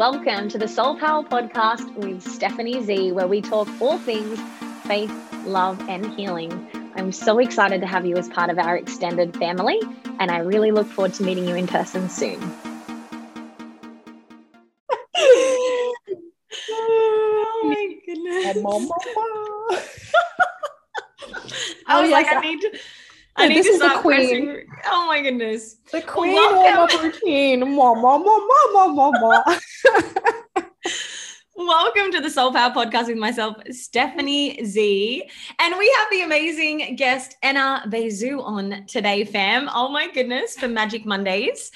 welcome to the Soul Power Podcast with Stephanie Zee, where we talk all things faith, love, and healing. I'm so excited to have you as part of our extended family, and I really look forward to meeting you in person soon. oh my goodness. I was yes, like, I need to. I need this to is the queen. pressing- Oh my goodness. The queen Welcome. warm up routine. Mwah, mwah, mwah, mwah. Welcome to the Soul Power Podcast with myself, Stephanie Zee. And we have the amazing guest, Anna Bezzu, on today, fam. Oh my goodness, for Magic Mondays.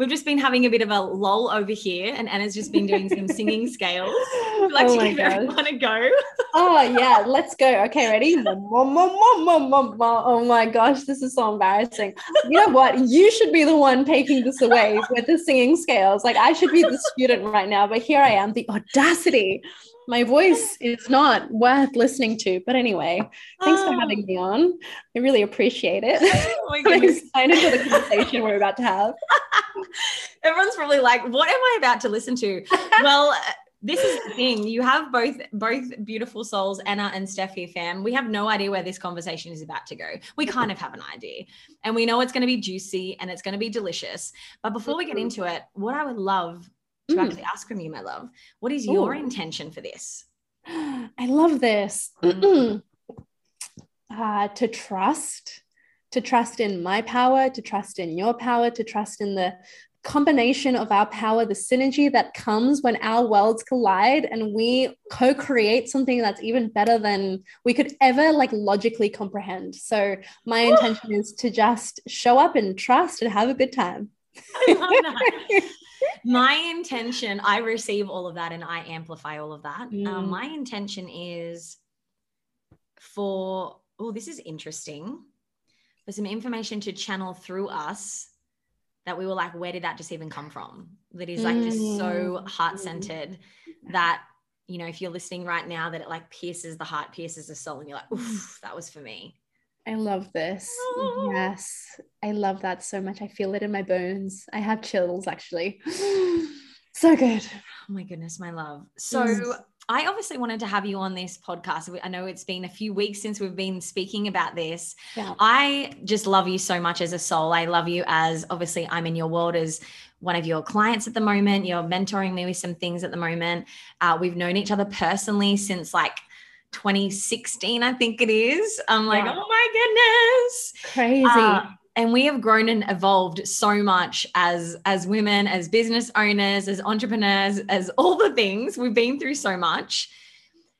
We've just been having a bit of a lull over here, and Anna's just been doing some singing scales. You like Oh to give gosh. everyone a go? Oh yeah, let's go. Okay, ready? Oh my gosh, this is so embarrassing. You know what? You should be the one taking this away with the singing scales. Like I should be the student right now, but here I am, the audacity. My voice is not worth listening to. But anyway, thanks for Oh. having me on. I really appreciate it. Oh I'm excited for the conversation we're about to have. Everyone's probably like, what am I about to listen to? well, uh, this is the thing. You have both both beautiful souls, Anna and Steffi fam. We have no idea where this conversation is about to go. We kind of have an idea. And we know it's going to be juicy and it's going to be delicious. But before we get into it, what I would love to Mm. actually ask from you, my love, what is your intention for this? I love this. Uh, to trust, to trust in my power, to trust in your power, to trust in the combination of our power, the synergy that comes when our worlds collide and we co-create something that's even better than we could ever like logically comprehend. So my intention is to just show up and trust and have a good time. I love that. my intention, I receive all of that and I amplify all of that. Um, Mm. my intention is for, oh, this is interesting, for some information to channel through us that we were like, where did that just even come from? That is like just so Mm. heart centered that, you know, if you're listening right now, that it like pierces the heart, pierces the soul, and you're like, oof, that was for me. I love this. Oh. Yes, I love that so much. I feel it in my bones. I have chills actually. so good. Oh my goodness, my love. So Yes. I obviously wanted to have you on this podcast. I know it's been a few weeks since we've been speaking about this. Yeah. I just love you so much as a soul. I love you as obviously I'm in your world as one of your clients at the moment. You're mentoring me with some things at the moment. Uh, we've known each other personally since like 2016, I think it is. I'm like, Yeah. oh my goodness. Crazy. Uh, and we have grown and evolved so much as as women as business owners as entrepreneurs as all the things we've been through so much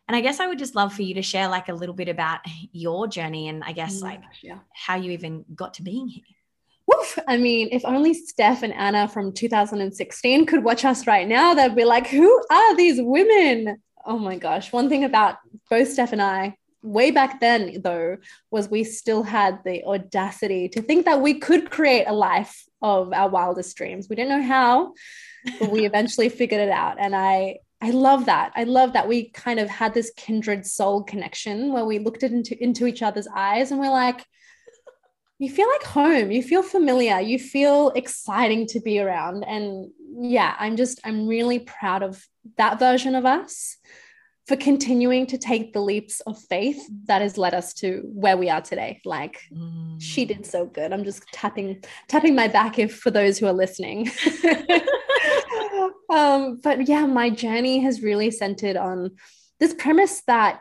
and i guess i would just love for you to share like a little bit about your journey and i guess like yeah. how you even got to being here Woof. I mean, if only Steph and Anna from 2016 could watch us right now, they'd be like, who are these women? Oh my gosh. One thing about both Steph and I, way back then, though, was we still had the audacity to think that we could create a life of our wildest dreams. We didn't know how, but we eventually figured it out. And I, I love that. I love that we kind of had this kindred soul connection where we looked into, into each other's eyes and we're like, you feel like home you feel familiar you feel exciting to be around and yeah i'm just i'm really proud of that version of us for continuing to take the leaps of faith that has led us to where we are today. Like she did so good. I'm just tapping tapping my back if for those who are listening. Um but yeah my journey has really centered on this premise that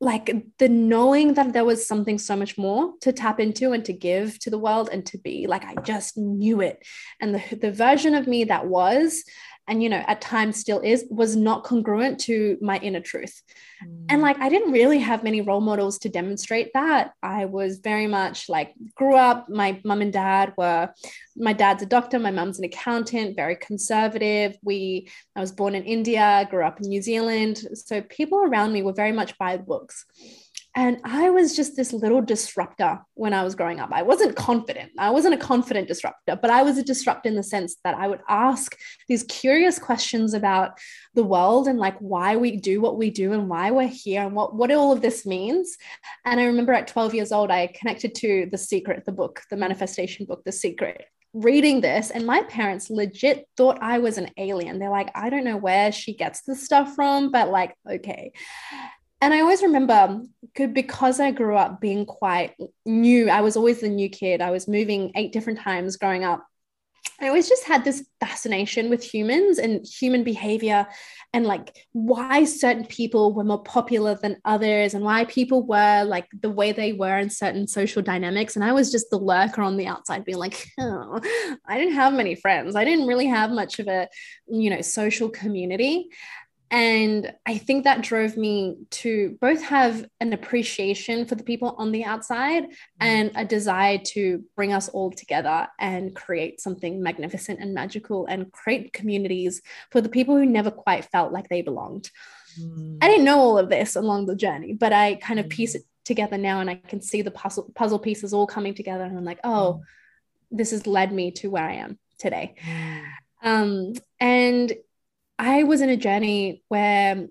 like the knowing that there was something so much more to tap into and to give to the world and to be like i just knew it. And the, the version of me that was and you know at times still is was not congruent to my inner truth mm. and like I didn't really have many role models to demonstrate that. I was very much like grew up, my mum and dad were my dad's a doctor, my mum's an accountant, very conservative. We I was born in India, grew up in New Zealand. So people around me were very much by the books. And I was just this little disruptor when I was growing up. I wasn't confident. I wasn't a confident disruptor, but I was a disruptor in the sense that I would ask these curious questions about the world and like why we do what we do and why we're here and what, what all of this means. And I remember at 12 years old, I connected to The Secret, the book, the manifestation book, The Secret. reading this, and my parents legit thought I was an alien. They're like, I don't know where she gets this stuff from, but like, okay. And I always remember um, because I grew up being quite new, I was always the new kid. I was moving eight different times growing up. I always just had this fascination with humans and human behavior and like why certain people were more popular than others and why people were like the way they were in certain social dynamics. And I was just the lurker on the outside being like, oh, I didn't have many friends. I didn't really have much of a, you know, social community. And I think that drove me to both have an appreciation for the people on the outside mm. and a desire to bring us all together and create something magnificent and magical and create communities for the people who never quite felt like they belonged. Mm. I didn't know all of this along the journey, but I kind of piece it together now and I can see the puzzle puzzle pieces all coming together and I'm like, oh, mm. this has led me to where I am today. Mm. Um, and I was in a journey where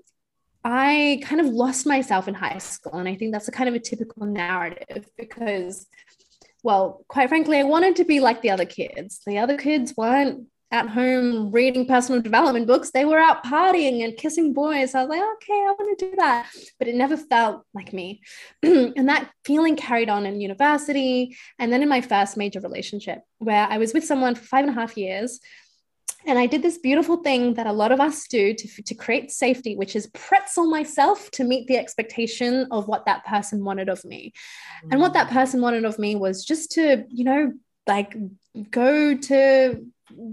I kind of lost myself in high school. And I think that's a kind of a typical narrative because, well, quite frankly, I wanted to be like the other kids. The other kids weren't at home reading personal development books, they were out partying and kissing boys. I was like, okay, I want to do that. But it never felt like me. and that feeling carried on in university and then in my first major relationship, where I was with someone for five and a half years and I did this beautiful thing that a lot of us do to, to create safety, which is pretzel myself to meet the expectation of what that person wanted of me. Mm. And what that mm. person wanted of me was just to, you know, like go to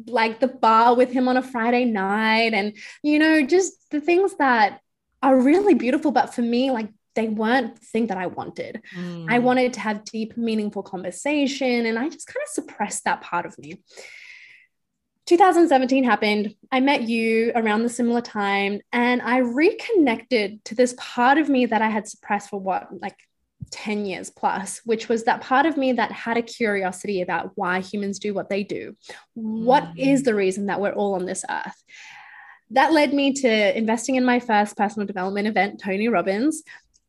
like the bar with him on a Friday night and, you know, just the things that are really beautiful. But for me, like they weren't the thing that I wanted. Mm. I wanted to have deep, meaningful conversation. And I just kind of suppressed that part of me. 2017 happened. I met you around the similar time, and I reconnected to this part of me that I had suppressed for what, like 10 years plus, which was that part of me that had a curiosity about why humans do what they do. What mm. is the reason that we're all on this earth? That led me to investing in my first personal development event, Tony Robbins,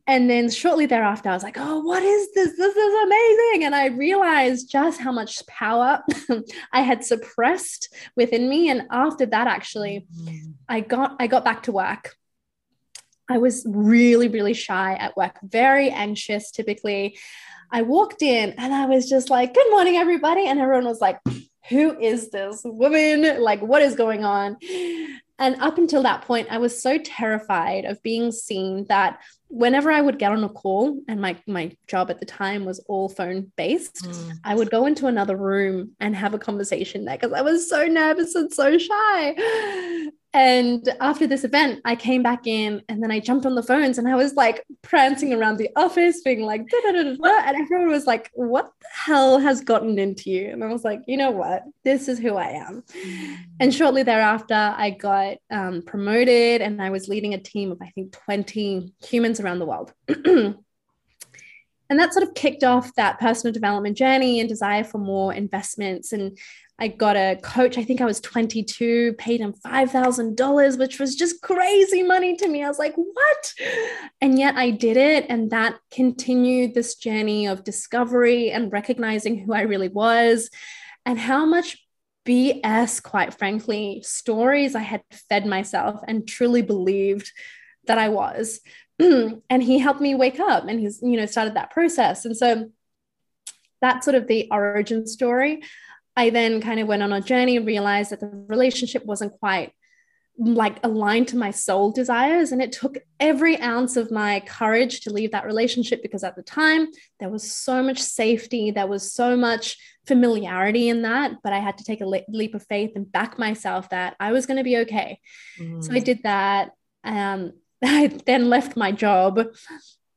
and then shortly thereafter, I was like, oh, what is this? This is amazing. And I realized just how much power I had suppressed within me. And after that, actually, mm-hmm. I got I got back to work. I was really, really shy at work, very anxious typically. I walked in and I was just like, good morning, everybody. And everyone was like, who is this woman? Like, what is going on? And up until that point, I was so terrified of being seen that whenever I would get on a call, and my my job at the time was all phone based, mm. I would go into another room and have a conversation there because I was so nervous and so shy. And after this event, I came back in and then I jumped on the phones and I was like prancing around the office, being like, da, da, da, da, and everyone was like, What the hell has gotten into you? And I was like, You know what? This is who I am. And shortly thereafter, I got um, promoted and I was leading a team of, I think, 20 humans around the world. and that sort of kicked off that personal development journey and desire for more investments and I got a coach, I think I was 22, paid him $5,000, which was just crazy money to me. I was like, what? And yet I did it. And that continued this journey of discovery and recognizing who I really was and how much BS, quite frankly, stories I had fed myself and truly believed that I was. and he helped me wake up and he's, you know, started that process. And so that's sort of the origin story. I then kind of went on a journey and realized that the relationship wasn't quite like aligned to my soul desires. And it took every ounce of my courage to leave that relationship because at the time there was so much safety, there was so much familiarity in that. But I had to take a le- leap of faith and back myself that I was going to be okay. Mm. So I did that. Um, I then left my job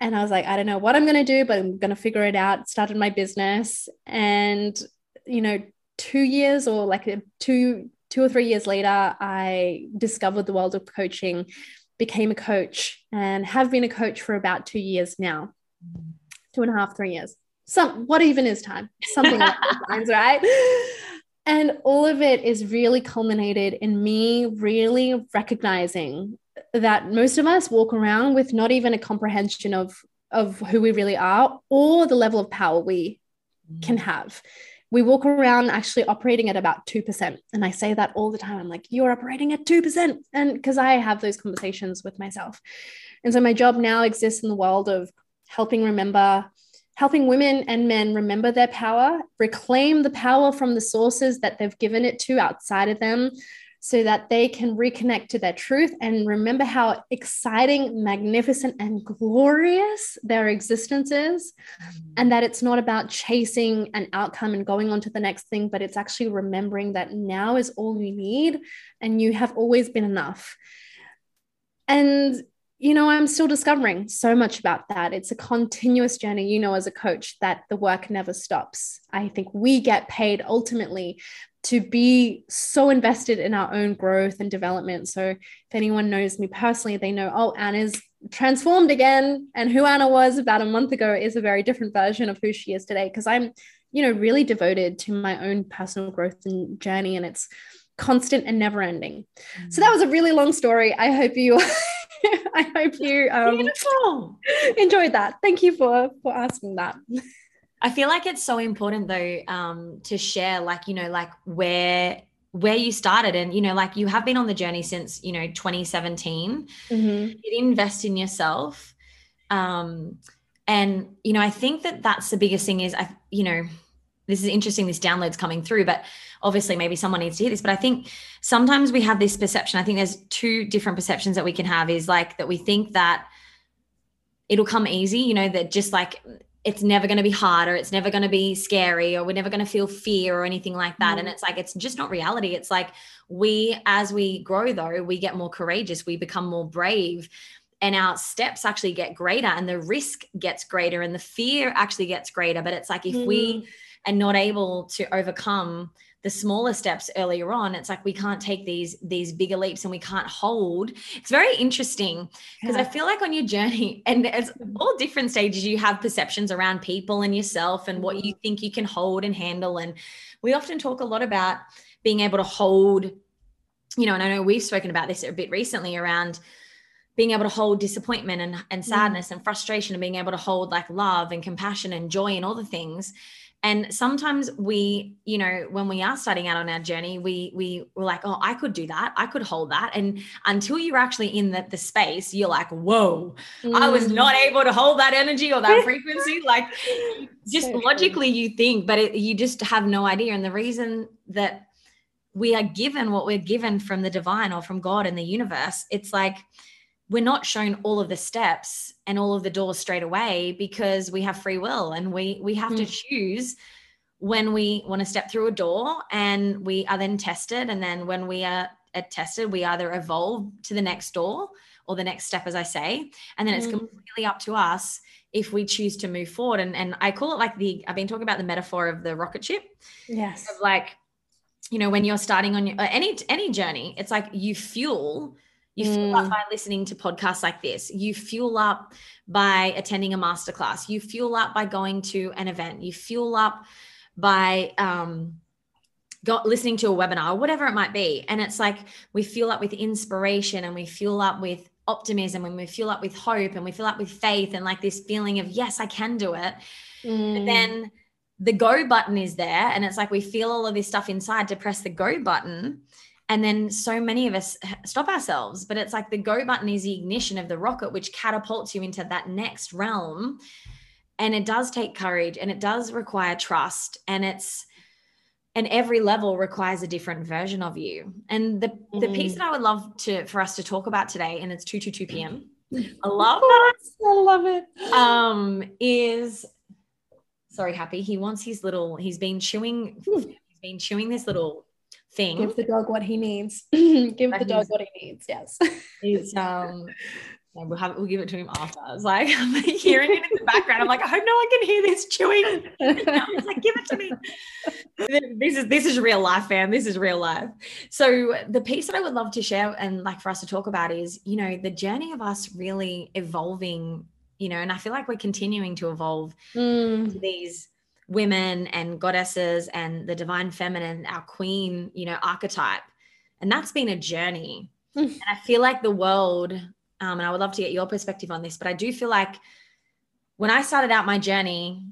and I was like, I don't know what I'm going to do, but I'm going to figure it out. Started my business. And, you know, two years or like two two or three years later i discovered the world of coaching became a coach and have been a coach for about two years now. Two and a half three years. Some what even is time? Something like lines right? And all of it is really culminated in me really recognizing that most of us walk around with not even a comprehension of of who we really are or the level of power we mm. can have we walk around actually operating at about 2%. And I say that all the time. I'm like, you're operating at 2%. And because I have those conversations with myself. And so my job now exists in the world of helping remember, helping women and men remember their power, reclaim the power from the sources that they've given it to outside of them, so that they can reconnect to their truth and remember how exciting, magnificent, and glorious their existence is. Mm-hmm. And that it's not about chasing an outcome and going on to the next thing, but it's actually remembering that now is all you need and you have always been enough. And you know, I'm still discovering so much about that. It's a continuous journey, you know, as a coach, that the work never stops. I think we get paid ultimately to be so invested in our own growth and development. So if anyone knows me personally, they know, oh, Anna's transformed again. And who Anna was about a month ago is a very different version of who she is today. Because I'm, you know, really devoted to my own personal growth and journey. And it's constant and never ending. Mm-hmm. So that was a really long story. I hope you I hope you um, enjoyed that. Thank you for for asking that. I feel like it's so important though um, to share, like you know, like where where you started, and you know, like you have been on the journey since you know 2017. Mm-hmm. You invest in yourself, um, and you know, I think that that's the biggest thing. Is I, you know, this is interesting. This download's coming through, but obviously maybe someone needs to hear this. But I think sometimes we have this perception. I think there's two different perceptions that we can have. Is like that we think that it'll come easy. You know, that just like it's never going to be hard or it's never going to be scary or we're never going to feel fear or anything like that mm. and it's like it's just not reality it's like we as we grow though we get more courageous we become more brave and our steps actually get greater and the risk gets greater and the fear actually gets greater but it's like if mm. we are not able to overcome the smaller steps earlier on it's like we can't take these these bigger leaps and we can't hold it's very interesting because yeah. i feel like on your journey and it's all different stages you have perceptions around people and yourself and what you mm-hmm. think you can hold and handle and we often talk a lot about being able to hold you know and i know we've spoken about this a bit recently around being able to hold disappointment and, and mm. sadness mm. and frustration and being able to hold like love and compassion and joy and all the things and sometimes we you know when we are starting out on our journey we we were like oh i could do that i could hold that and until you're actually in the, the space you're like whoa mm. i was mm. not able to hold that energy or that frequency like just so logically you think but it, you just have no idea and the reason that we are given what we're given from the divine or from god and the universe it's like we're not shown all of the steps and all of the doors straight away because we have free will and we we have mm. to choose when we want to step through a door and we are then tested. And then when we are, are tested we either evolve to the next door or the next step as i say. And then mm. it's completely up to us if we choose to move forward. And and i call it like the i've been talking about the metaphor of the rocket ship. Yes. Of like you know when you're starting on your any any journey it's like you fuel you fuel mm. up by listening to podcasts like this. You fuel up by attending a masterclass. You fuel up by going to an event. You fuel up by um, go, listening to a webinar, whatever it might be. And it's like we fuel up with inspiration and we fuel up with optimism and we fuel up with hope and we fill up with faith and like this feeling of, yes, I can do it. Mm. But then the go button is there. And it's like we feel all of this stuff inside to press the go button and then so many of us stop ourselves but it's like the go button is the ignition of the rocket which catapults you into that next realm. And it does take courage and it does require trust and it's and every level requires a different version of you. And the mm. the piece that i would love to for us to talk about today and it's 2 to 2 p.m i love that i love it. Um is sorry happy he wants his little he's been chewing he's been chewing this little thing. Give the dog what he needs. give the dog what he needs. Yes. He's um we'll have we'll give it to him after. It's like I'm like hearing it in the background. I'm like, I hope no one can hear this chewing. It's like, give it to me. This is this is real life, fam. This is real life. So the piece that I would love to share and like for us to talk about is, you know, the journey of us really evolving, you know, and I feel like we're continuing to evolve mm. these women and goddesses and the divine feminine, our queen, you know, archetype. And that's been a journey. Hmm. and I feel like the world, um, and I would love to get your perspective on this, but I do feel like when I started out my journey,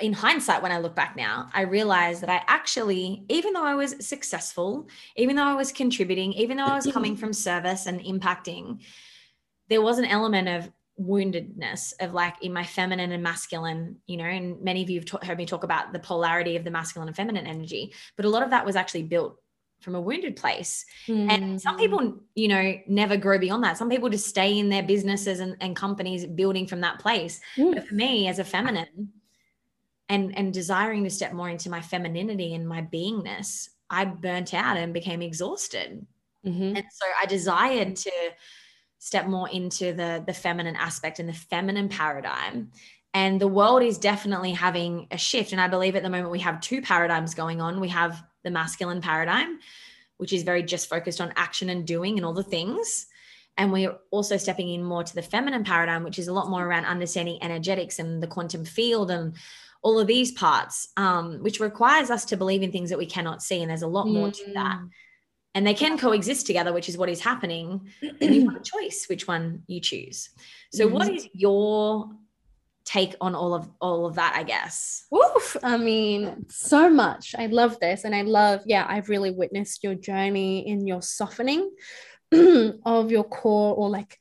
in hindsight, when I look back now, I realized that I actually, even though I was successful, even though I was contributing, even though I was coming from service and impacting, there was an element of woundedness of like in my feminine and masculine, you know, and many of you have heard me talk about the polarity of the masculine and feminine energy, but a lot of that was actually built from a wounded place. Mm. And some mm. people, you know, never grow beyond that. Some people just stay in their businesses and, and companies building from that place. Mm. But for me as a feminine, and and desiring to step more into my femininity and my beingness i burnt out and became exhausted mm-hmm. and so i desired to step more into the the feminine aspect and the feminine paradigm and the world is definitely having a shift and i believe at the moment we have two paradigms going on we have the masculine paradigm which is very just focused on action and doing and all the things and we're also stepping in more to the feminine paradigm which is a lot more around understanding energetics and the quantum field and all of these parts, um, which requires us to believe in things that we cannot see. And there's a lot more mm. to that. And they can coexist together, which is what is happening. and you have a choice which one you choose. So, mm. what is your take on all of all of that i guess Oof, i mean so much i love this and i love yeah i've really witnessed your journey in your softening of your core or like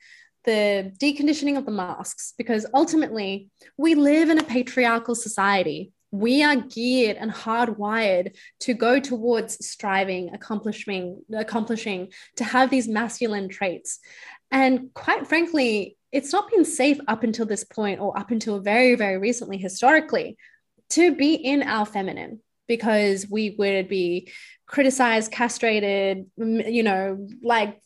the deconditioning of the masks because ultimately we live in a patriarchal society we are geared and hardwired to go towards striving accomplishing accomplishing to have these masculine traits and quite frankly it's not been safe up until this point or up until very very recently historically to be in our feminine because we would be criticized castrated you know like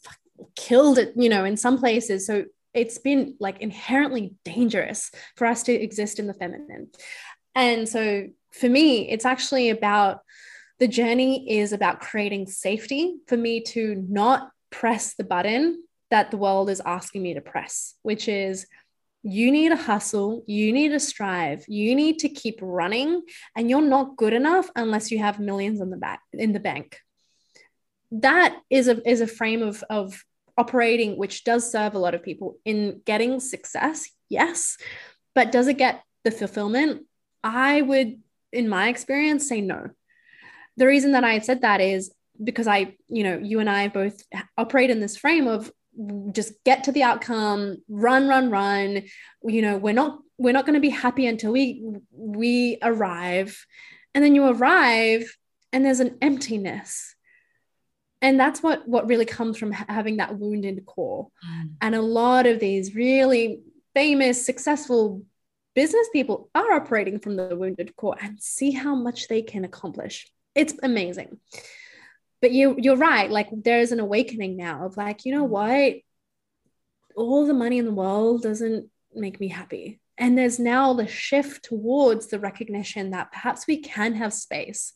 killed it, you know, in some places. So it's been like inherently dangerous for us to exist in the feminine. And so for me, it's actually about the journey is about creating safety for me to not press the button that the world is asking me to press, which is you need to hustle, you need to strive, you need to keep running, and you're not good enough unless you have millions in the back in the bank. That is a is a frame of of operating, which does serve a lot of people in getting success, yes. But does it get the fulfillment? I would, in my experience, say no. The reason that I said that is because I, you know, you and I both operate in this frame of just get to the outcome, run, run, run. You know, we're not we're not going to be happy until we we arrive. And then you arrive and there's an emptiness and that's what what really comes from having that wounded core mm. and a lot of these really famous successful business people are operating from the wounded core and see how much they can accomplish it's amazing but you you're right like there's an awakening now of like you know mm. what all the money in the world doesn't make me happy and there's now the shift towards the recognition that perhaps we can have space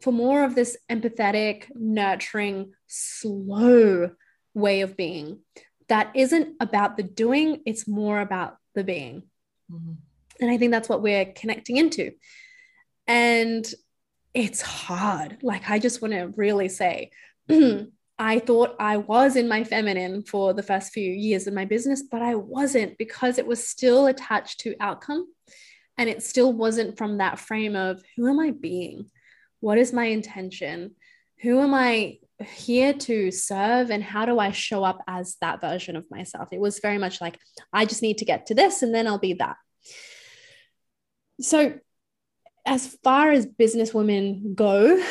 for more of this empathetic, nurturing, slow way of being that isn't about the doing, it's more about the being. Mm-hmm. And I think that's what we're connecting into. And it's hard. Like, I just want to really say, I thought I was in my feminine for the first few years of my business, but I wasn't because it was still attached to outcome. And it still wasn't from that frame of who am I being? What is my intention? Who am I here to serve? And how do I show up as that version of myself? It was very much like, I just need to get to this and then I'll be that. So, as far as business women go,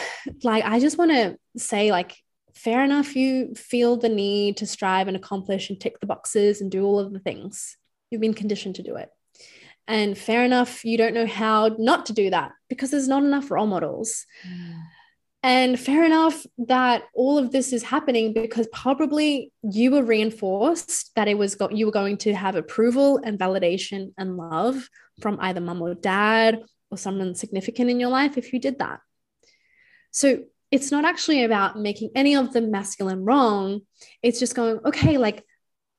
like, I just want to say, like, fair enough, you feel the need to strive and accomplish and tick the boxes and do all of the things. You've been conditioned to do it. And fair enough, you don't know how not to do that because there's not enough role models. Mm. And fair enough that all of this is happening because probably you were reinforced that it was go- you were going to have approval and validation and love from either mum or dad or someone significant in your life if you did that. So it's not actually about making any of the masculine wrong. It's just going, okay, like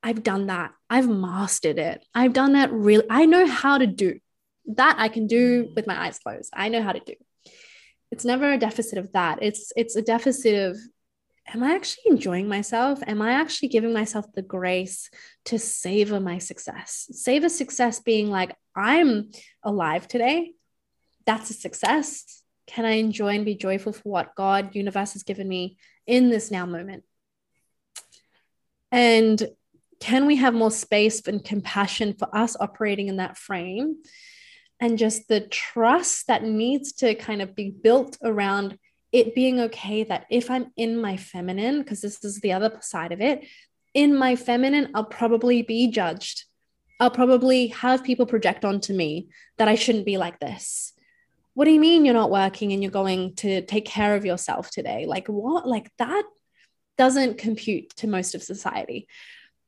I've done that. I've mastered it. I've done that really. I know how to do that. I can do with my eyes closed. I know how to do. It's never a deficit of that. It's it's a deficit of am I actually enjoying myself? Am I actually giving myself the grace to savor my success? Savor success being like I'm alive today. that's a success? Can I enjoy and be joyful for what God, universe has given me in this now moment? And can we have more space and compassion for us operating in that frame? And just the trust that needs to kind of be built around it being okay that if I'm in my feminine, because this is the other side of it, in my feminine, I'll probably be judged. I'll probably have people project onto me that I shouldn't be like this. What do you mean you're not working and you're going to take care of yourself today? Like, what? Like, that doesn't compute to most of society.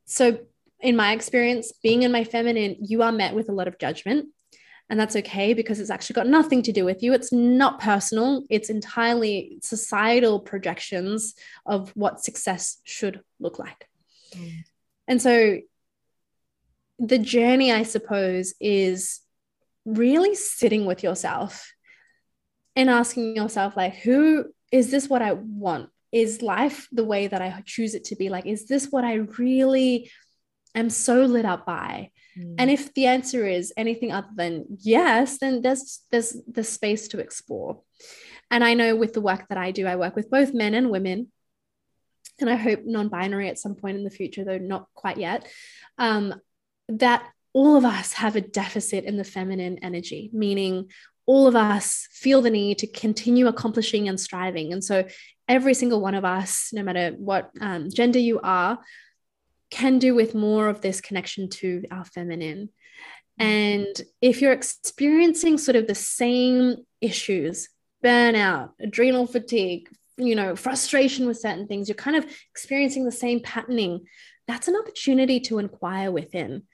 So, in my experience, being in my feminine, you are met with a lot of judgment. And that's okay because it's actually got nothing to do with you. It's not personal, it's entirely societal projections of what success should look like. Mm. And so, the journey, I suppose, is really sitting with yourself and asking yourself, like, who is this what I want? is life the way that I choose it to be? Like, is this what I really am so lit up by? Mm. And if the answer is anything other than yes, then there's there's the space to explore. And I know with the work that I do, I work with both men and women. And I hope non-binary at some point in the future, though not quite yet. Um, that all of us have a deficit in the feminine energy, meaning all of us feel the need to continue accomplishing and striving. And so every single one of us, no matter what um, gender you are, can do with more of this connection to our feminine. Mm-hmm. And if you're experiencing sort of the same issues, burnout, adrenal fatigue, you know, frustration with certain things, you're kind of experiencing the same patterning, that's an opportunity to inquire within.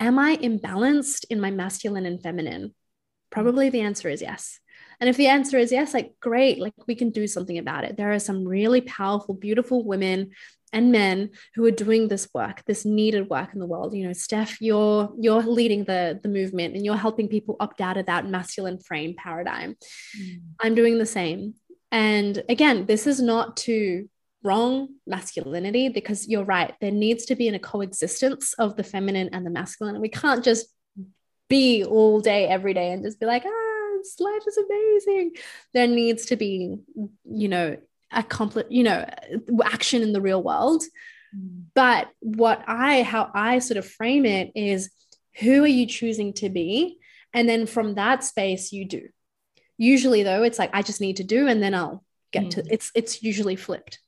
Am I imbalanced in my masculine and feminine? Probably the answer is yes. And if the answer is yes, like great, like we can do something about it. There are some really powerful, beautiful women and men who are doing this work, this needed work in the world. You know, Steph, you're you're leading the the movement and you're helping people opt out of that masculine frame paradigm. Mm. I'm doing the same. And again, this is not to wrong masculinity because you're right. There needs to be in a coexistence of the feminine and the masculine. We can't just be all day, every day, and just be like, ah, life is amazing. There needs to be, you know, a complete, you know, action in the real world. Mm. But what I, how I sort of frame it is who are you choosing to be? And then from that space, you do. Usually, though, it's like I just need to do, and then I'll get mm. to it's it's usually flipped.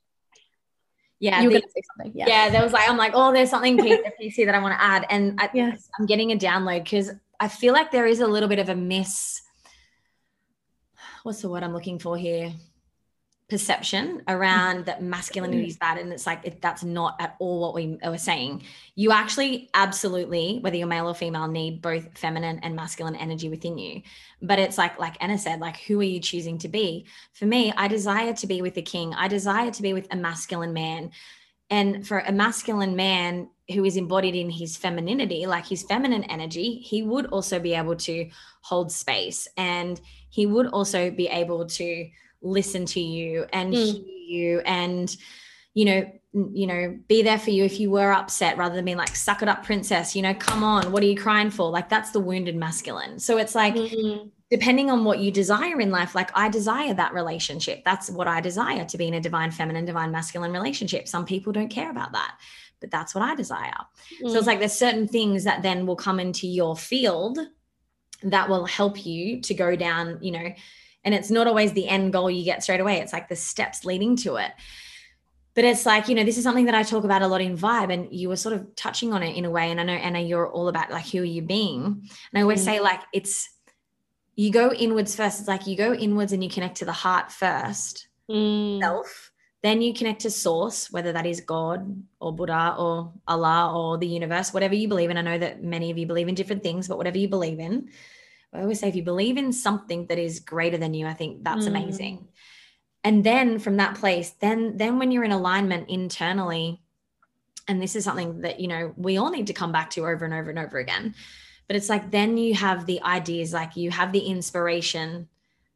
Yeah, you were the, gonna say something. Yeah. yeah, there was like I'm like, oh, there's something PC that I want to add, and I, yes. I'm getting a download because I feel like there is a little bit of a miss. What's the word I'm looking for here? Perception around that masculinity is bad, and it's like it, that's not at all what we were saying. You actually absolutely, whether you're male or female, need both feminine and masculine energy within you. But it's like, like Anna said, like who are you choosing to be? For me, I desire to be with the king. I desire to be with a masculine man, and for a masculine man, who is embodied in his femininity, like his feminine energy, he would also be able to hold space and he would also be able to listen to you and mm. hear you and you know you know be there for you if you were upset rather than being like suck it up princess you know come on what are you crying for like that's the wounded masculine so it's like mm-hmm. depending on what you desire in life like i desire that relationship that's what i desire to be in a divine feminine divine masculine relationship some people don't care about that but that's what I desire. Mm. So it's mm. like there's certain things that then will come into your field that will help you to go down, you know, and it's not always the end goal you get straight away. It's like the steps leading to it. But it's like, you know, this is something that I talk about a lot in Vibe, and you were sort of touching on it in a way. And I know, Anna, you're all about like, who are you being? And I always mm. say, like, it's, you go inwards first. It's like you go inwards and you connect to the heart first, mm. self, then you connect to source, whether that is God or Buddha or Allah or the universe, whatever you believe in. I know that many of you believe in different things, but whatever you believe in, I always say if you believe in something that is greater than you, I think that's mm. amazing. And then from that place, then then when you're in alignment internally, and this is something that you know we all need to come back to over and over and over again. But it's like then you have the ideas, like you have the inspiration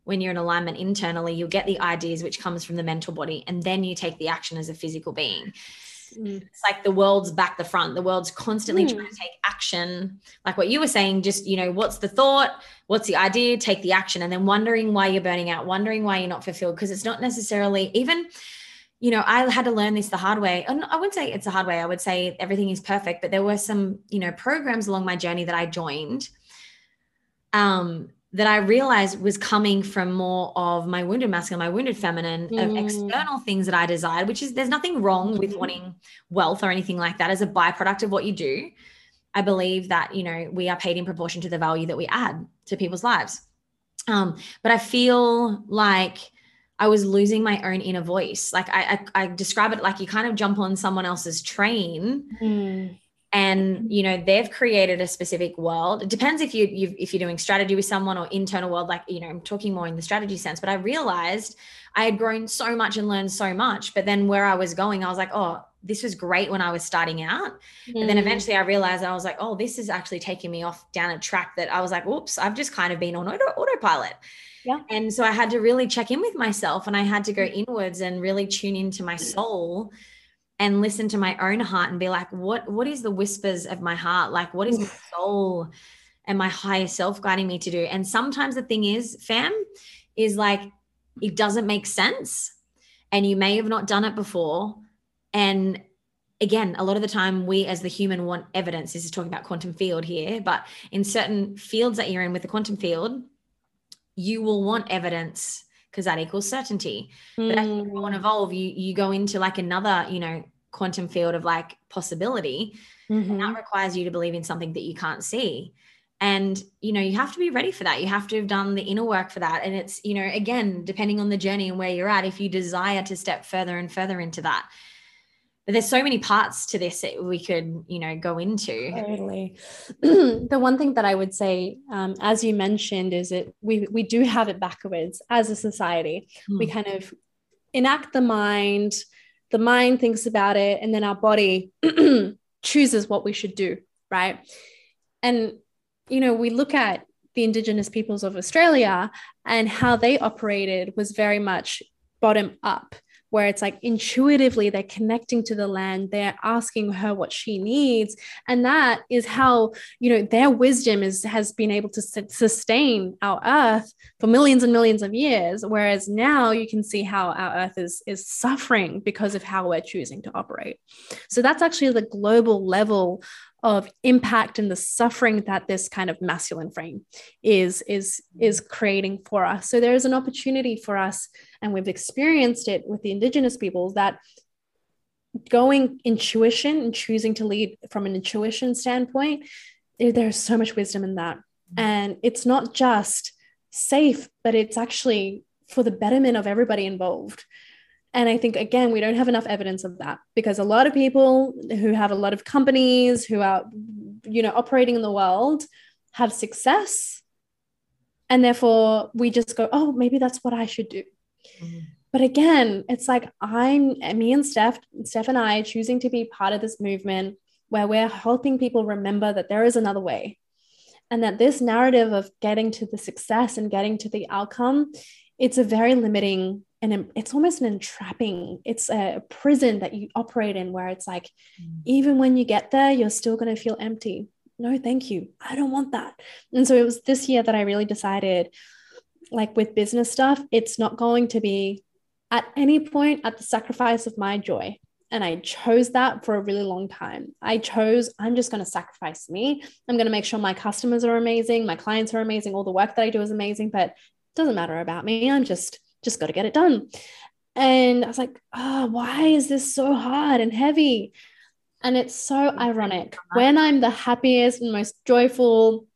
when you're in alignment internally, you'll get the ideas which comes from the mental body, and then you take the action as a physical being. Mm. it's like the world's back the front. The world's constantly mm. trying to take action. Like what you were saying just you know what's the thought? What's the idea? Take the action. And then wondering why you're burning out wondering why you're not fulfilled because it's not necessarily even you know i had to learn this the hard way. And i wouldn't say it's a hard way. I would say everything is perfect but there were some you know programs along my journey that i joined um that I realized was coming from more of my wounded masculine, my wounded feminine, mm. of external things that I desired, which is there's nothing wrong with mm-hmm. wanting wealth or anything like that as a byproduct of what you do. I believe that, you know, we are paid in proportion to the value that we add to people's lives. Um, but I feel like I was losing my own inner voice. Like I, I, I describe it like you kind of jump on someone else's train. Mm and you know they've created a specific world. It depends if you you if you're doing strategy with someone or internal world like you know i'm talking more in the strategy sense but i realized i had grown so much and learned so much. But then where i was going i was like oh this was great when i was starting out. Mm. and then eventually i realized i was like oh this is actually taking me off down a track that i was like oops i've just kind of been on auto, autopilot. Yeah. And so I had to really check in with myself and I had to go inwards and really tune into my soul and listen to my own heart and be like what what is the whispers of my heart? Like what is my soul and my higher self guiding me to do? And sometimes the thing is fam is like it doesn't make sense and you may have not done it before. And again a lot of the time we as the human want evidence. This is talking about quantum field here but in certain fields that you're in with the quantum field you will want evidence because that equals certainty. Mm. But as you go and evolve, you you go into like another, you know, quantum field of like possibility. Mm-hmm. And that mm-hmm. requires you to believe in something that you can't see. And you know, you have to be ready for that. You have to have done the inner work for that. And it's, you know, again, depending on the journey and where you're at, if you desire to step further and further into that, but there's so many parts to this that we could you know go into. Totally. The one thing that i would say um, as you mentioned is that we we do have it backwards as a society. Mm. we kind of enact the mind the mind thinks about it and then our body chooses what we should do right? And you know we look at the indigenous peoples of australia and how they operated was very much bottom up where it's like intuitively they're connecting to the land they're asking her what she needs and that is how you know their wisdom is has been able to sustain our earth for millions and millions of years whereas now you can see how our earth is is suffering because of how we're choosing to operate. So that's actually the global level of impact and the suffering that this kind of masculine frame is is mm-hmm. is creating for us. So there is an opportunity for us and we've experienced it with the indigenous peoples that going intuition and choosing to lead from an intuition standpoint there's so much wisdom in that. Mm-hmm. And it's not just safe but it's actually for the betterment of everybody involved and I think, again, we don't have enough evidence of that because a lot of people who have a lot of companies who are, you know, operating in the world have success. And therefore we just go, oh, maybe that's what I should do. Mm-hmm. But again, it's like I'm, me and Steph, Steph and I choosing to be part of this movement where we're helping people remember that there is another way and that this narrative of getting to the success and getting to the outcome it's a very limiting and it's almost an entrapping it's a prison that you operate in where it's like mm. even when you get there you're still going to feel empty no thank you i don't want that and so it was this year that i really decided like with business stuff it's not going to be at any point at the sacrifice of my joy and I chose that for a really long time. I chose, I'm just going to sacrifice me. I'm going to make sure my customers are amazing, my clients are amazing, all the work that I do is amazing, but it doesn't matter about me. I'm just just got to get it done. And I was like, oh, why is this so hard and heavy? And it's so ironic when I'm the happiest and most joyful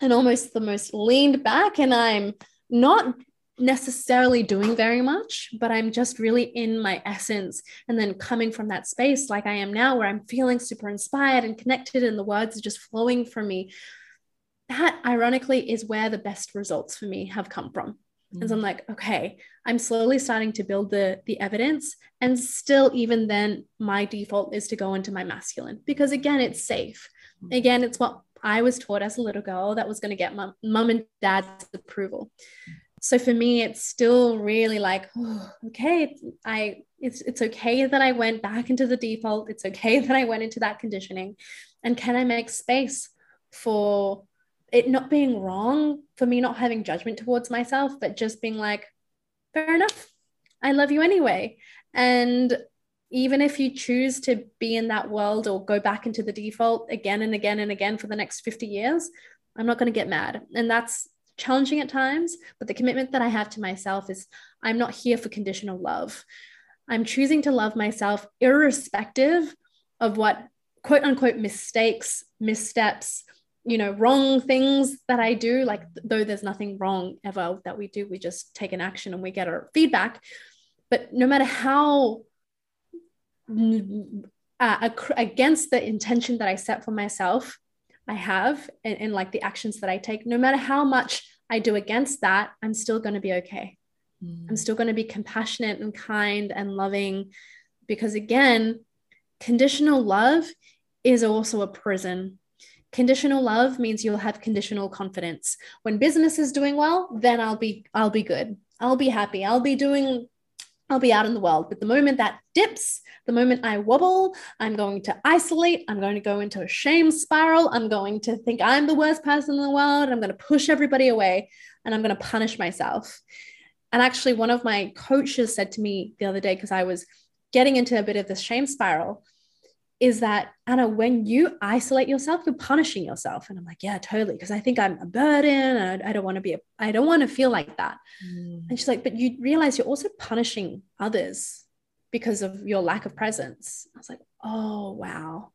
and almost the most leaned back, and I'm not necessarily doing very much, but I'm just really in my essence. And then coming from that space, like I am now, where I'm feeling super inspired and connected, and the words are just flowing from me. That ironically is where the best results for me have come from. And so I'm mm. like, okay, I'm slowly starting to build the the evidence. And still, even then, my default is to go into my masculine because again, it's safe. Mm. Again, it's what I was taught as a little girl that was going to get mom, mom and dad's approval. so for me it's still really like oh, okay i it's it's okay that i went back into the default it's okay that i went into that conditioning and can i make space for it not being wrong for me not having judgment towards myself but just being like fair enough. I love you anyway. And even if you choose to be in that world or go back into the default again and again and again for the next 50 years i'm not going to get mad. And that's challenging at times, but the commitment that I have to myself is I'm not here for conditional love. I'm choosing to love myself irrespective of what quote unquote mistakes, missteps, you know, wrong things that I do. Like, though there's nothing wrong ever that we do, we just take an action and we get our feedback. But no matter how uh, against the intention that I set for myself, I have and, and like the actions that I take, no matter how much I do against that, I'm still going to be okay. Mm. I'm still going to be compassionate and kind and loving because, again, conditional love is also a prison. Conditional love means you'll have conditional confidence. When business is doing well, then I'll be I'll be good. I'll be happy. I'll be doing I'll be out in the world. But the moment that dips, the moment I wobble, I'm going to isolate. I'm going to go into a shame spiral. I'm going to think I'm the worst person in the world. I'm going to push everybody away and I'm going to punish myself. And actually, one of my coaches said to me the other day, because I was getting into a bit of this shame spiral, is that Anna, when you isolate yourself, you're punishing yourself. And I'm like, yeah, totally. Because I think I'm a burden and I, I don't want to be, a, I don't want to feel like that. Mm. And she's like, but you realize you're also punishing others because of your lack of presence. I was like, oh, wow.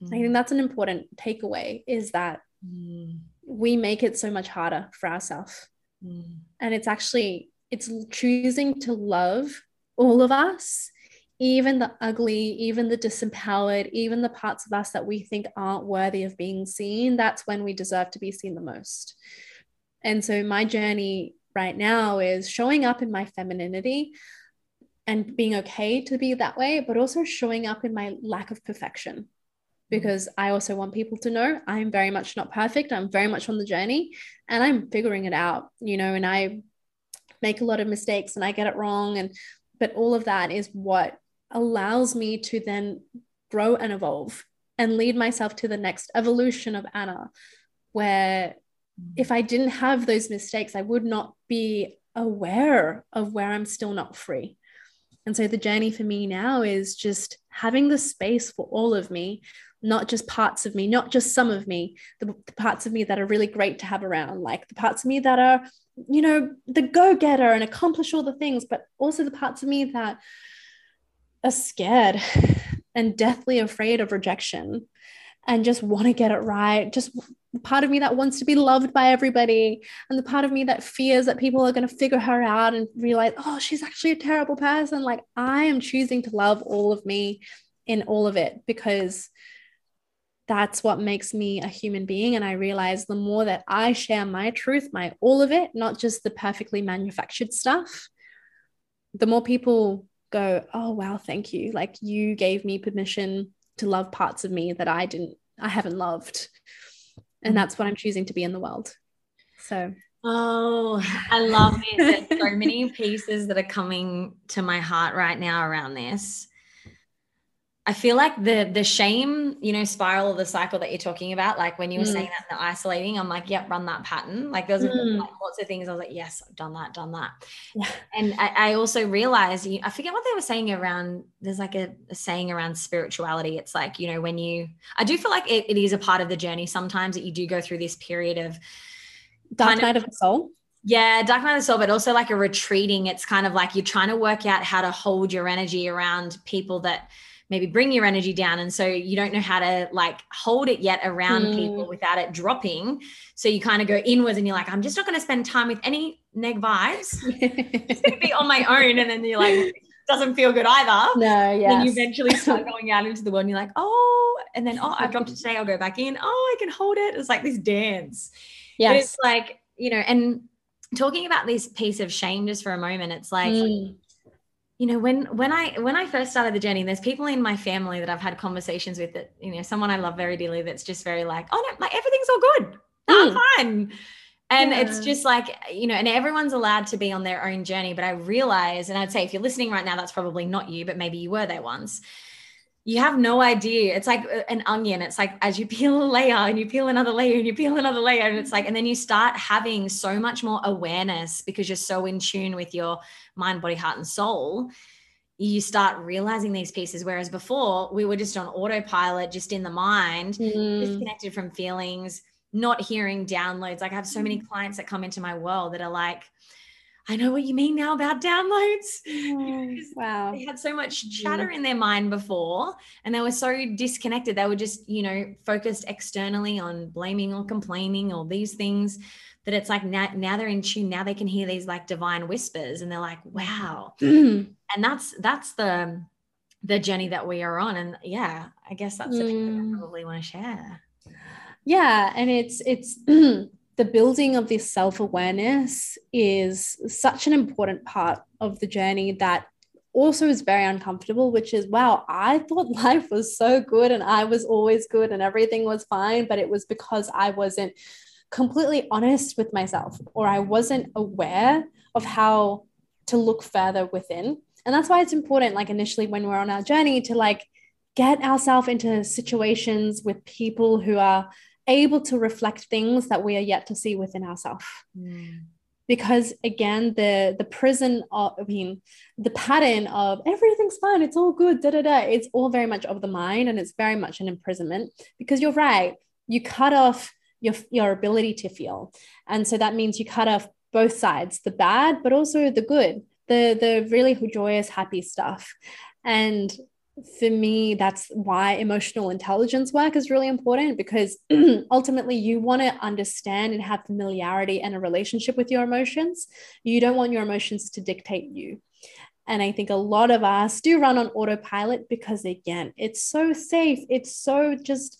Mm. I think that's an important takeaway is that mm. we make it so much harder for ourselves. Mm. And it's actually, it's choosing to love all of us even the ugly, even the disempowered, even the parts of us that we think aren't worthy of being seen, that's when we deserve to be seen the most. And so my journey right now is showing up in my femininity and being okay to be that way, but also showing up in my lack of perfection. Because I also want people to know I'm very much not perfect. I'm very much on the journey and I'm figuring it out, you know, and I make a lot of mistakes and I get it wrong. And but all of that is what allows me to then grow and evolve and lead myself to the next evolution of Anna, where mm. if I didn't have those mistakes, I would not be aware of where I'm still not free. And so the journey for me now is just having the space for all of me, not just parts of me, not just some of me, the, the parts of me that are really great to have around, like the parts of me that are, you know, the go getter and accomplish all the things, but also the parts of me that scared and deathly afraid of rejection and just want to get it right. Just part of me that wants to be loved by everybody, and the part of me that fears that people are going to figure her out and realize, oh, she's actually a terrible person. Like, I am choosing to love all of me in all of it because that's what makes me a human being. And I realize the more that I share my truth, my all of it, not just the perfectly manufactured stuff, the more people go, oh, wow, thank you. Like you gave me permission to love parts of me that I didn't, I haven't loved. And mm. that's what I'm choosing to be in the world. So. Oh, I love it. There's so many pieces that are coming to my heart right now around this. I feel like the the shame, you know, spiral of the cycle that you're talking about, like when you were mm. saying that the isolating, I'm like, yep, run that pattern. Like there's mm. like lots of things. I was like, yes, I've done that, done that. Yeah. And I, I also realized, I forget what they were saying around. There's like a, a, saying around spirituality. It's like you know when you, I do feel like it, it is a part of the journey sometimes that you do go through this period of dark night of, of the soul. Yeah, dark night of the soul, but also like a retreating. It's kind of like you're trying to work out how to hold your energy around people that maybe bring your energy down. And so you don't know how to like hold it yet around mm. people without it dropping. So you kind of go inwards and you're like i'm just not going to spend time with any neg vibes. Just going to be on my own. And then you're like doesn't feel good either. No yeah then you eventually start going out into the world and you're like oh and then oh i dropped it today. I'll go back in. Oh i can hold it. It's like this dance. Yeah it's like you know and talking about this piece of shame just for a moment it's like mm you know when when i when i first started the journey there's people in my family that i've had conversations with that you know someone i love very dearly that's just very like oh no like everything's all good mm. i'm fine And yeah. it's just like, you know, and everyone's allowed to be on their own journey. But I realize, and I'd say if you're listening right now, that's probably not you, but maybe you were there once. You have no idea. It's like an onion. It's like as you peel a layer and you peel another layer and you peel another layer. And it's like, and then you start having so much more awareness because you're so in tune with your mind, body, heart, and soul you start realizing these pieces. Whereas before, we were just on autopilot, just in the mind, mm. disconnected from feelings, not hearing downloads. Like I have so many mm. clients that come into my world that are like, I know what you mean now about downloads. Oh, wow. They had so much chatter in their mind before and they were so disconnected. They were just, you know, focused externally on blaming or complaining or these things that it's like now, now they're in tune. Now they can hear these like divine whispers and they're like, wow. Mm. And that's, that's the, the journey that we are on. And yeah, I guess that's the thing I mm. probably want to share yeah and it's it's the building of this self-awareness is such an important part of the journey that also is very uncomfortable which is wow i thought life was so good and i was always good and everything was fine but it was because i wasn't completely honest with myself or i wasn't aware of how to look further within. And that's why it's important like initially when we're on our journey to like get ourselves into situations with people who are able to reflect things that we are yet to see within ourselves. Mm. Because again, the the prison of, I mean, the pattern of everything's fine, it's all good, da da da, it's all very much of the mind and it's very much an imprisonment. Because you're right, you cut off your your ability to feel, and so that means you cut off both sides, the bad, but also the good, the the really joyous, happy stuff. And for me, that's why emotional intelligence work is really important because ultimately you want to understand and have familiarity and a relationship with your emotions. You don't want your emotions to dictate you. And I think a lot of us do run on autopilot because, again, it's so safe. It's so just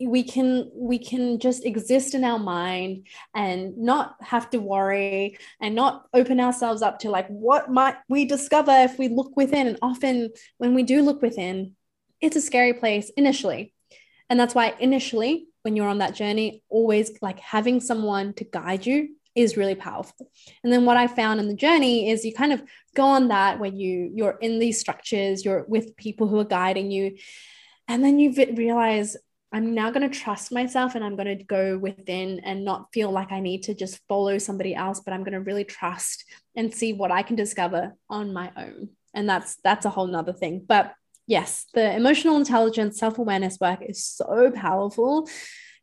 we can we can just exist in our mind and not have to worry and not open ourselves up to like what might we discover if we look within? And often when we do look within it's a scary place initially. And that's why initially when you're on that journey always like having someone to guide you is really powerful. And then what i found in the journey is you kind of go on that where you you're in these structures you're with people who are guiding you and then you realize I'm now going to trust myself and I'm going to go within and not feel like I need to just follow somebody else, but I'm going to really trust and see what I can discover on my own. And that's that's a whole nother thing. But yes, the emotional intelligence, self-awareness work is so powerful.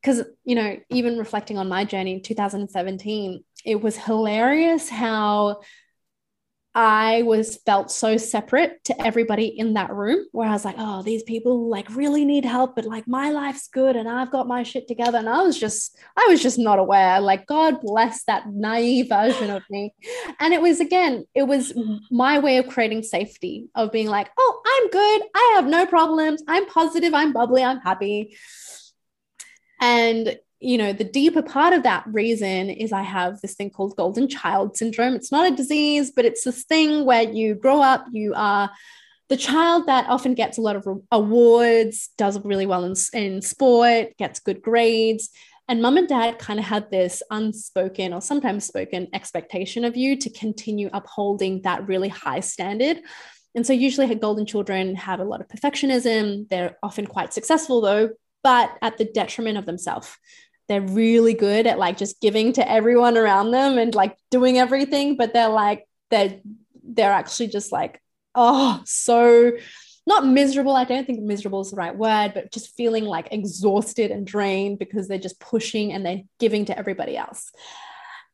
Because, you know, even reflecting on my journey in 2017, it was hilarious how I was felt so separate to everybody in that room where I was like, oh, these people like really need help, but like my life's good and I've got my shit together. And I was just, I was just not aware. Like, God bless that naive version of me. And it was again, it was my way of creating safety, of being like, oh, I'm good. I have no problems. I'm positive. I'm bubbly. I'm happy. And you know, the deeper part of that reason is I have this thing called golden child syndrome. It's not a disease, but it's this thing where you grow up, you are the child that often gets a lot of awards, does really well in, in sport, gets good grades. And mum and dad kind of had this unspoken or sometimes spoken expectation of you to continue upholding that really high standard. And so, usually, golden children have a lot of perfectionism. They're often quite successful, though, but at the detriment of themselves they're really good at like just giving to everyone around them and like doing everything but they're like they're they're actually just like oh so not miserable. I don't think miserable is the right word but just feeling like exhausted and drained because they're just pushing and they're giving to everybody else.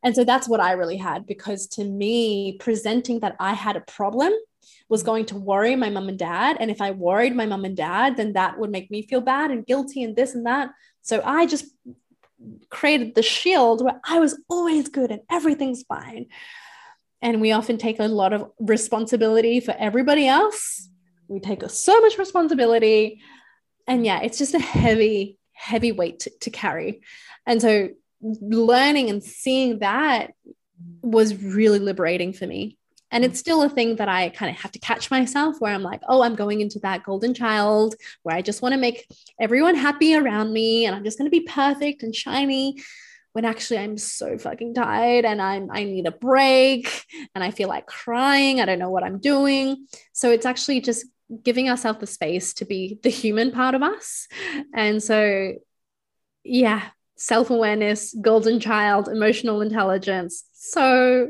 And so that's what i really had because to me presenting that i had a problem was mm. going to worry my mom and dad. And if i worried my mom and dad then that would make me feel bad and guilty and this and that. So i just created the shield where I was always good and everything's fine. And we often take a lot of responsibility for everybody else. We take so much responsibility. And yeah, it's just a heavy, heavy weight to, to carry. And so learning and seeing that was really liberating for me and it's still a thing that I kind of have to catch myself where I'm like, oh, I'm going into that golden child where I just want to make everyone happy around me and I'm just going to be perfect and shiny. when actually I'm so fucking tired and I'm I need a break and I feel like crying. I don't know what I'm doing. So it's actually just giving ourselves the space to be the human part of us. And so yeah, self-awareness, golden child, emotional intelligence. So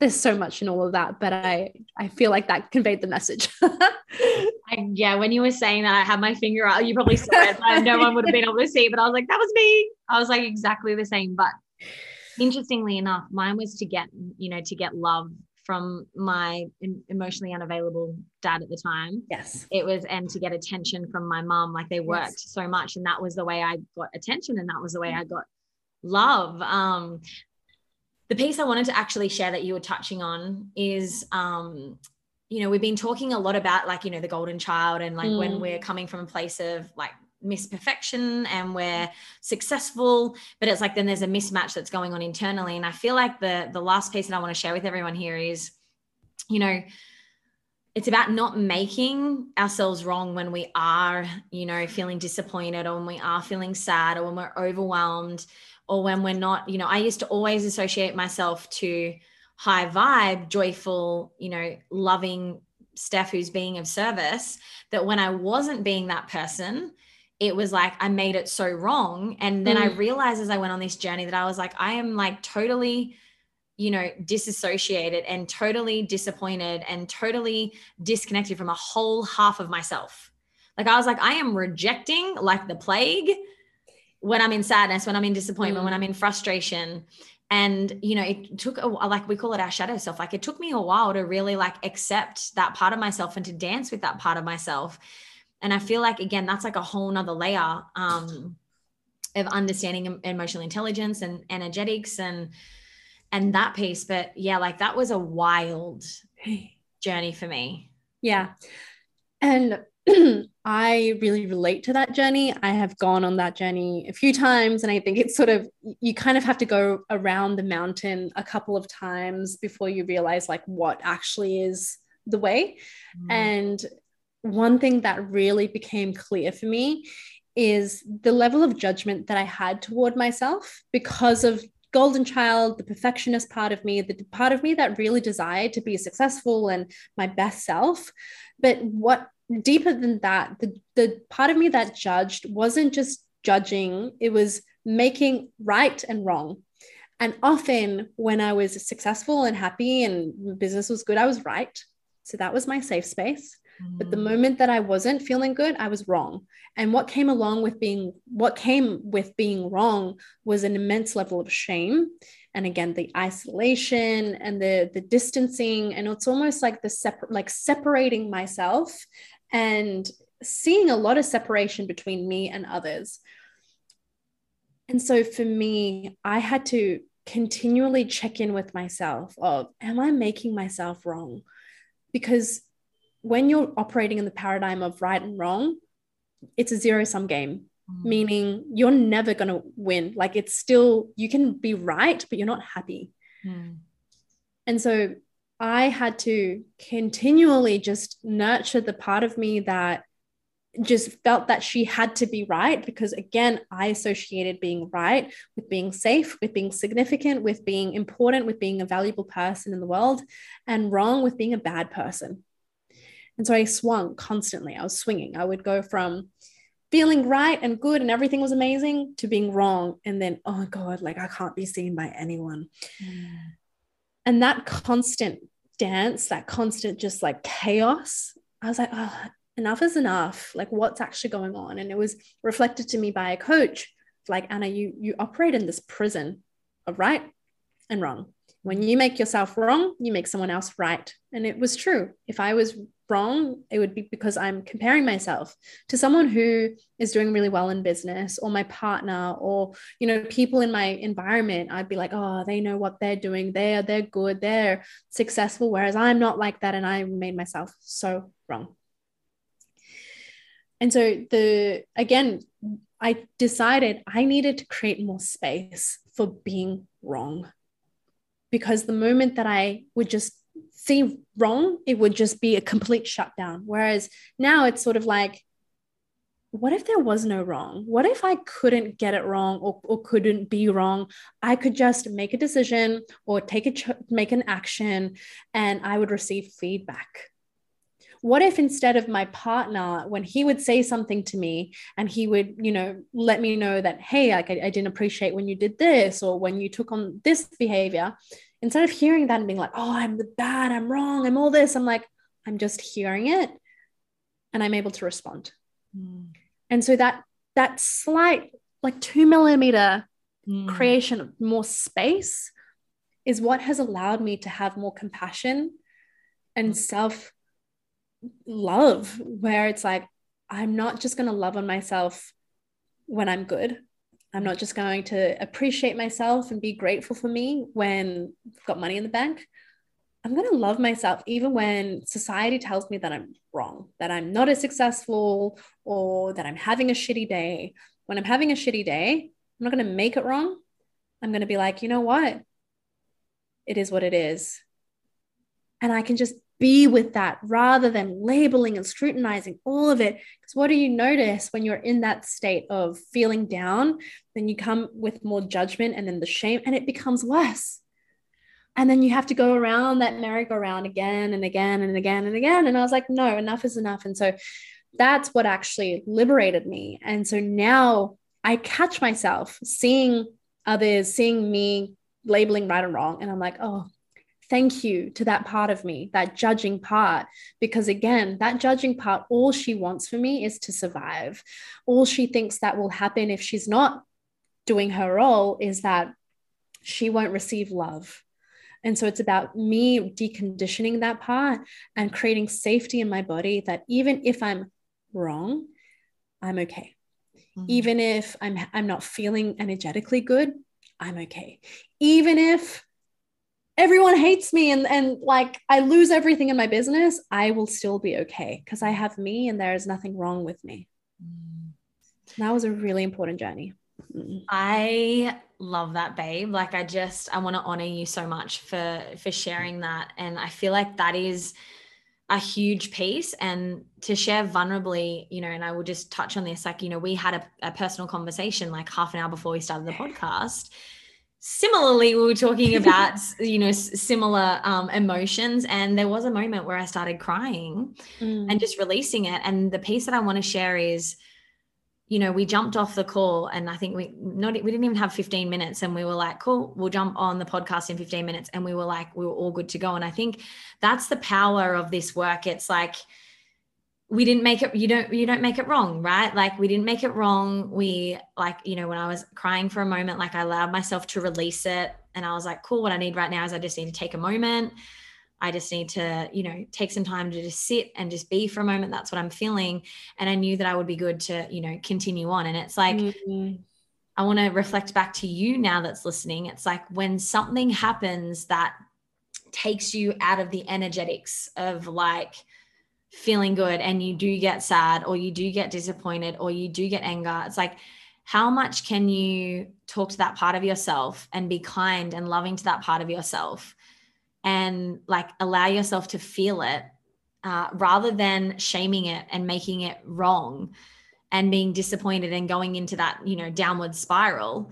there's so much in all of that, but I I feel like that conveyed the message. I, yeah, when you were saying that, I had my finger out. You probably saw it, but no one would have been able to see. But I was like, that was me. I was like exactly the same. But interestingly enough, mine was to get you know to get love from my emotionally unavailable dad at the time. Yes. It was, and to get attention from my mom. Like they worked yes. so much. And that was the way I got attention. And that was the way I got love. Um, the piece I wanted to actually share that you were touching on is, um, you know, we've been talking a lot about like, you know, the golden child and like mm. when we're coming from a place of like miss perfection and we're successful, but it's like then there's a mismatch that's going on internally. And I feel like the the last piece that I want to share with everyone here is, you know, it's about not making ourselves wrong when we are, you know, feeling disappointed or when we are feeling sad or when we're overwhelmed or when we're not, you know, I used to always associate myself to high vibe, joyful, you know, loving Steph who's being of service, that when I wasn't being that person, it was like I made it so wrong. And then mm. I realized as I went on this journey that I was like, I am like totally, you know, disassociated and totally disappointed and totally disconnected from a whole half of myself. Like I was like, I am rejecting like the plague when I'm in sadness, when I'm in disappointment, mm. when I'm in frustration. And, you know, it took a like we call it our shadow self. Like it took me a while to really like accept that part of myself and to dance with that part of myself. And I feel like, again, that's like a whole nother layer um, of understanding emotional intelligence and energetics and, and that piece. But yeah, like that was a wild journey for me. Yeah. And I really relate to that journey. I have gone on that journey a few times, and I think it's sort of you kind of have to go around the mountain a couple of times before you realize like what actually is the way. Mm. And one thing that really became clear for me is the level of judgment that I had toward myself because of golden child, the perfectionist part of me, the part of me that really desired to be successful and my best self. But what deeper than that, the, the part of me that judged wasn't just judging, it was making right and wrong. And often when I was successful and happy and business was good, I was right. So that was my safe space. But the mm. moment that I wasn't feeling good, I was wrong. And what came along with being what came with being wrong was an immense level of shame. And again, the isolation and the the distancing. And it's almost like the separate like separating myself and seeing a lot of separation between me and others. And so for me, I had to continually check in with myself of am I making myself wrong? Because when you're operating in the paradigm of right and wrong, it's a zero sum game, mm. meaning you're never going to win. Like it's still, you can be right, but you're not happy. Mm. And so I had to continually just nurture the part of me that just felt that she had to be right because again i associated being right with being safe with being significant with being important with being a valuable person in the world and wrong with being a bad person. And so i swung constantly. I was swinging. I would go from feeling right and good and everything was amazing to being wrong and then oh god like i can't be seen by anyone. Mm. and that constant dance, that constant just like chaos, I was like, oh, enough is enough. Like, what's actually going on? And it was reflected to me by a coach, like Anna, you you operate in this prison of right and wrong. When you make yourself wrong, you make someone else right. And it was true. If I was wrong, it would be because I'm comparing myself to someone who is doing really well in business or my partner or you know people in my environment. I'd be like, "Oh, they know what they're doing. They're they're good. They're successful whereas I'm not like that and I made myself so wrong." And so the again, I decided I needed to create more space for being wrong. Because the moment that I would just see wrong, it would just be a complete shutdown. Whereas now it's sort of like, what if there was no wrong? What if I couldn't get it wrong or, or couldn't be wrong? I could just make a decision or take a ch- make an action and I would receive feedback. What if instead of my partner, when he would say something to me and he would, you know, let me know that, hey, like I, I didn't appreciate when you did this or when you took on this behavior, instead of hearing that and being like, oh, I'm the bad, I'm wrong, I'm all this, I'm like, I'm just hearing it and I'm able to respond. Mm. And so that that slight like two millimeter mm. creation of more space is what has allowed me to have more compassion and mm. self love where it's like i'm not just going to love on myself when i'm good i'm not just going to appreciate myself and be grateful for me when i've got money in the bank I'm going to love myself even when society tells me that I'm wrong, that I'm not as successful, or that I'm having a shitty day. When I'm having a shitty day, I'm not going to make it wrong. I'm going to be like, you know what? It is what it is. And I can just be with that rather than labeling and scrutinizing all of it. Because what do you notice when you're in that state of feeling down? Then you come with more judgment and then the shame, and it becomes worse. And then you have to go around that merry-go-round again and again and again and again. And i was like no enough is enough. And so that's what actually liberated me. And so now i catch myself seeing others seeing me labeling right and wrong. And i'm like oh thank you to that part of me that judging part because again that judging part all she wants for me is to survive all she thinks that will happen if she's not doing her role is that she won't receive love and so it's about me deconditioning that part and creating safety in my body that even if I'm wrong, I'm okay. Mm-hmm. Even if I'm I'm not feeling energetically good, I'm okay. Even if everyone hates me and and like I lose everything in my business, I will still be okay because I have me and there is nothing wrong with me. Mm. That was a really important journey. Mm. I love that babe like i just i want to honor you so much for for sharing that and i feel like that is a huge piece and to share vulnerably you know and i will just touch on this like you know we had a, a personal conversation like half an hour before we started the podcast similarly we were talking about you know similar um, emotions and there was a moment where i started crying mm. and just releasing it and the piece that i want to share is you know, we jumped off the call and I think we not we didn't even have 15 minutes and we were like, cool, we'll jump on the podcast in 15 minutes. And we were like, we were all good to go. And I think that's the power of this work. It's like we didn't make it, you don't, you don't make it wrong, right? Like we didn't make it wrong. We like, you know, when I was crying for a moment, like I allowed myself to release it. And I was like, cool, what I need right now is I just need to take a moment I just need to, you know, take some time to just sit and just be for a moment. That's what I'm feeling. And I knew that I would be good to, you know, continue on. And it's like, mm-hmm. I want to reflect back to you now that's listening. It's like when something happens that takes you out of the energetics of like feeling good and you do get sad or you do get disappointed or you do get anger, it's like, how much can you talk to that part of yourself and be kind and loving to that part of yourself? and like allow yourself to feel it uh, rather than shaming it and making it wrong and being disappointed and going into that you know downward spiral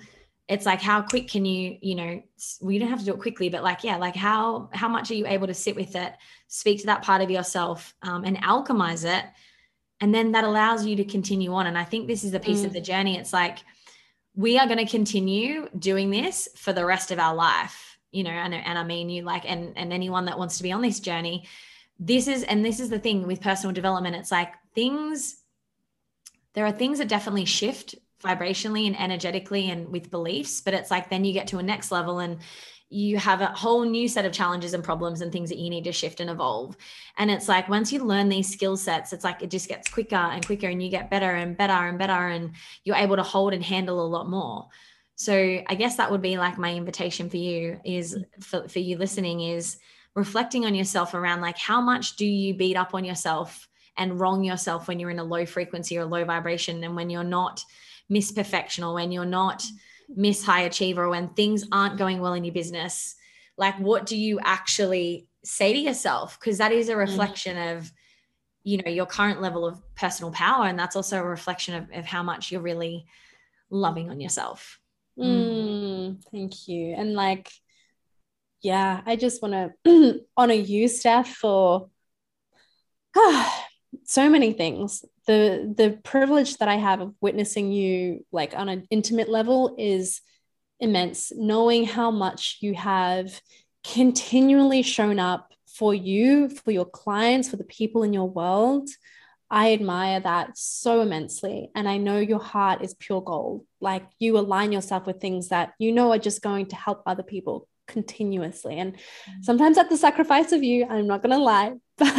it's like how quick can you you know we don't have to do it quickly but like yeah like how how much are you able to sit with it speak to that part of yourself um, and alchemize it and then that allows you to continue on. And i think this is the piece mm. of the journey. It's like we are going to continue doing this for the rest of our life you know and, and i mean you like and and anyone that wants to be on this journey. This is and this is the thing with personal development. It's like things there are things that definitely shift vibrationally and energetically and with beliefs but it's like then you get to a next level and you have a whole new set of challenges and problems and things that you need to shift and evolve. And it's like once you learn these skill sets, it's like it just gets quicker and quicker and you get better and better and better and you're able to hold and handle a lot more. So I guess that would be like my invitation for you is for, for you listening is reflecting on yourself around like how much do you beat up on yourself and wrong yourself when you're in a low frequency or low vibration and when you're not miss perfection or when you're not miss high achiever or when things aren't going well in your business like what do you actually say to yourself? Because that is a mm. reflection of you know your current level of personal power and that's also a reflection of, of how much you're really loving on yourself. Mm, thank you. And like yeah i just want to honor you steph for ah, so many things the the privilege that i have of witnessing you like on an intimate level is immense knowing how much you have continually shown up for you for your clients for the people in your world I admire that so immensely. And I know your heart is pure gold. Like you align yourself with things that you know are just going to help other people continuously. And mm. sometimes at the sacrifice of you, I'm not going to lie, but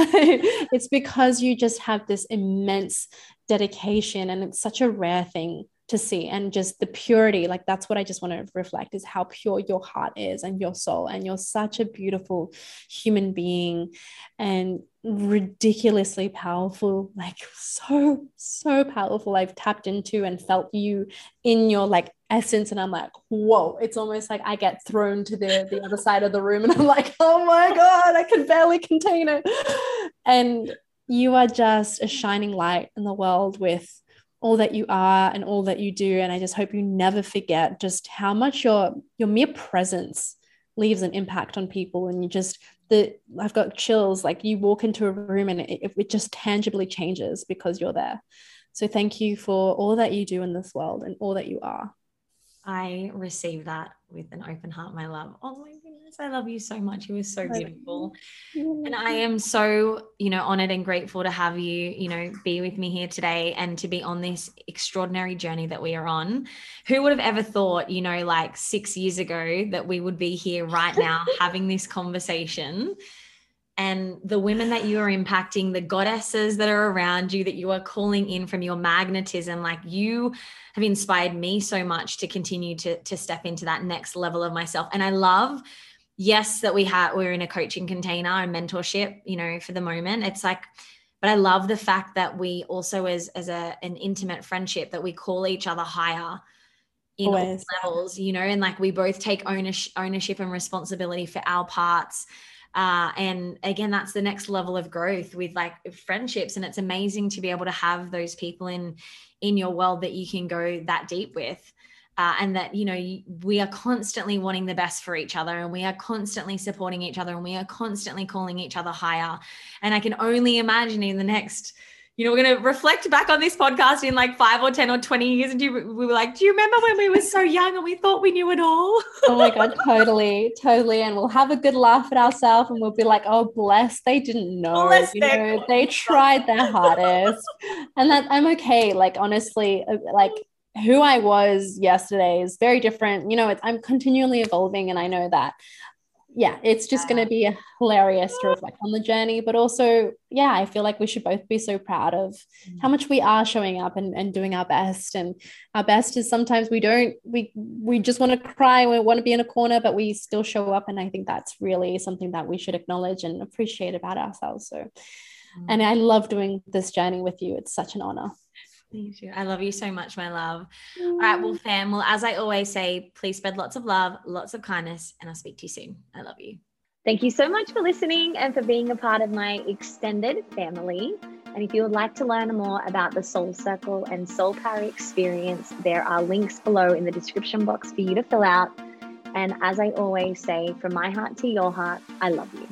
it's because you just have this immense dedication and it's such a rare thing to see and just the purity like that's what i just want to reflect is how pure your heart is and your soul and you're such a beautiful human being and ridiculously powerful like so so powerful. I've tapped into and felt you in your like essence and i'm like whoa. It's almost like i get thrown to the the other side of the room and i'm like oh my god i can barely contain it. And you are just a shining light in the world with all that you are and all that you do and i just hope you never forget just how much your your mere presence leaves an impact on people and you just the i've got chills like you walk into a room and it, it just tangibly changes because you're there. So thank you for all that you do in this world and all that you are i receive that with an open heart my love oh my goodness, I love you so much. You were so beautiful. And I am so, you know, honored and grateful to have you, you know, be with me here today and to be on this extraordinary journey that we are on. Who would have ever thought, you know, like six years ago that we would be here right now having this conversation? And the women that you are impacting, the goddesses that are around you that you are calling in from your magnetism, like you have inspired me so much to continue to, to step into that next level of myself. And I love yes that we have we're in a coaching container and mentorship you know for the moment it's like but i love the fact that we also as as a an intimate friendship that we call each other higher in Always. all levels you know and like we both take ownership ownership and responsibility for our parts uh, and again that's the next level of growth with like friendships. And it's amazing to be able to have those people in in your world that you can go that deep with. Uh, and that you know we are constantly wanting the best for each other and we are constantly supporting each other and we are constantly calling each other higher. And i can only imagine in the next you know we're going to reflect back on this podcast in like five or ten or 20 years and do, we were like do you remember when we were so young and we thought we knew it all oh my god totally totally and we'll have a good laugh at ourselves and we'll be like oh bless they didn't know bless you know they tried their hardest and that i'm okay like honestly uh, like who I was yesterday is very different. You know, it's, I'm continually evolving, and I know that. Yeah, it's just going to be hilarious to reflect on the journey, but also, yeah, I feel like we should both be so proud of how mm. much we are showing up and, and doing our best. And our best is sometimes we don't, we we just want to cry, we want to be in a corner, but we still show up. And I think that's really something that we should acknowledge and appreciate about ourselves. So, and mm. I love doing this journey with you. It's such an honor. Thank you. I love you so much, my love. Mm. All right. Well, fam, well, as I always say, please spread lots of love, lots of kindness, and I'll speak to you soon. I love you. Thank you so much for listening and for being a part of my extended family. And if you would like to learn more about the Soul Circle and Soul Power experience, there are links below in the description box for you to fill out. And as I always say, from my heart to your heart, I love you.